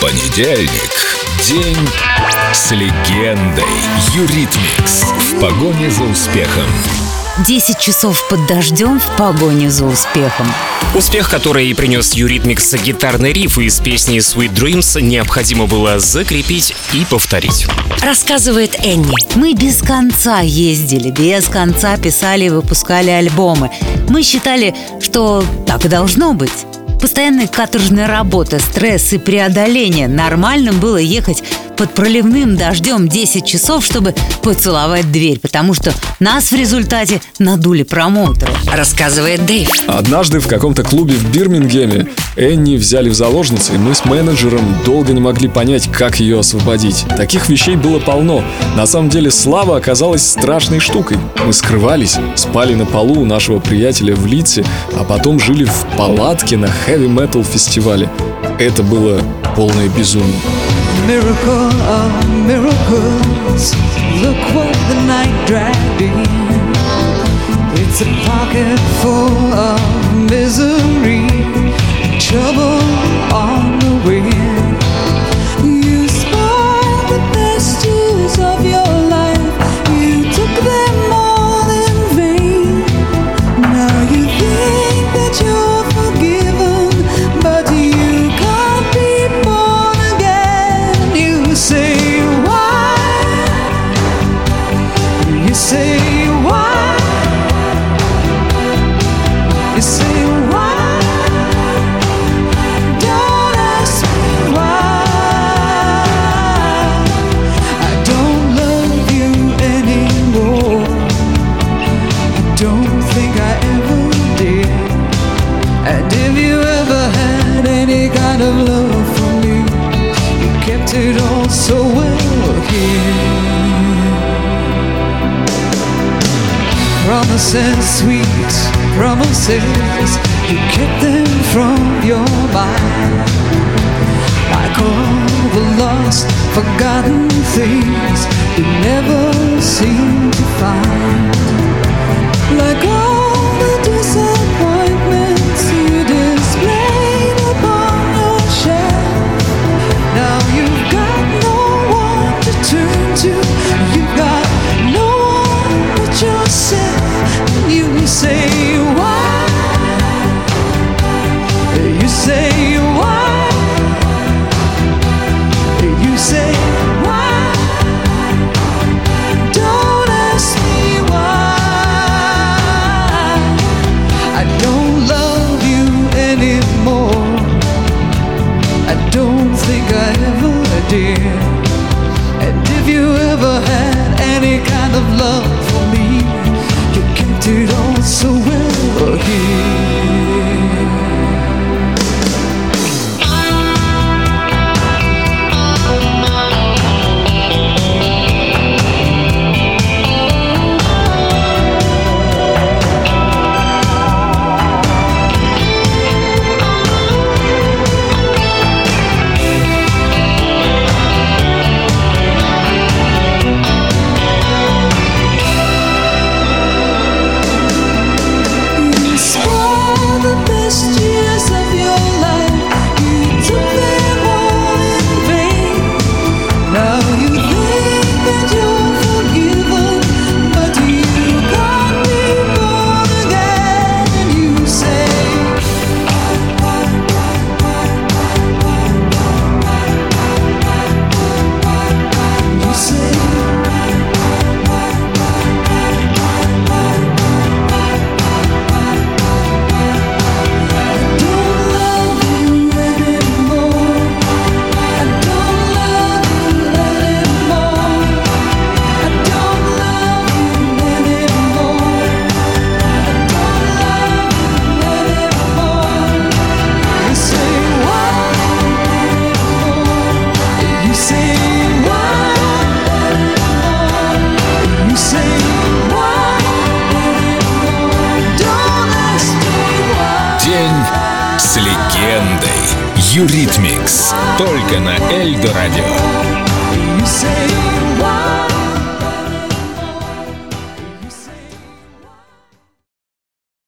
Понедельник. День с легендой. Eurythmics. В погоне за успехом. 10 часов под дождем в погоне за успехом. Успех, который и принес Eurythmics гитарный риф из песни Sweet Dreams, необходимо было закрепить и повторить. Рассказывает Энни. Мы без конца ездили, без конца писали и выпускали альбомы. Мы считали, что так и должно быть. Постоянная каторжная работа, стресс и преодоление. Нормальным было ехать под проливным дождем 10 часов, чтобы поцеловать дверь, потому что нас в результате надули промоутеры. Рассказывает Дэйв. Однажды в каком-то клубе в Бирмингеме Энни взяли в заложницы, и мы с менеджером долго не могли понять, как ее освободить. Таких вещей было полно. На самом деле слава оказалась страшной штукой. Мы скрывались, спали на полу у нашего приятеля в Литсе, а потом жили в палатке на хэви-метал фестивале. Это было полное безумие. Miracle of miracles. Look what the night dragged in. It's a pocket full of misery, say why? You say why? You say why? Don't ask me why. I don't love you anymore. I don't think I ever did. And if you ever had any kind of love Promises, sweet promises, you kept them from your mind. Like all the lost, forgotten things you never seem to find. Like all of love Юритмикс. Только на Эльдо Радио.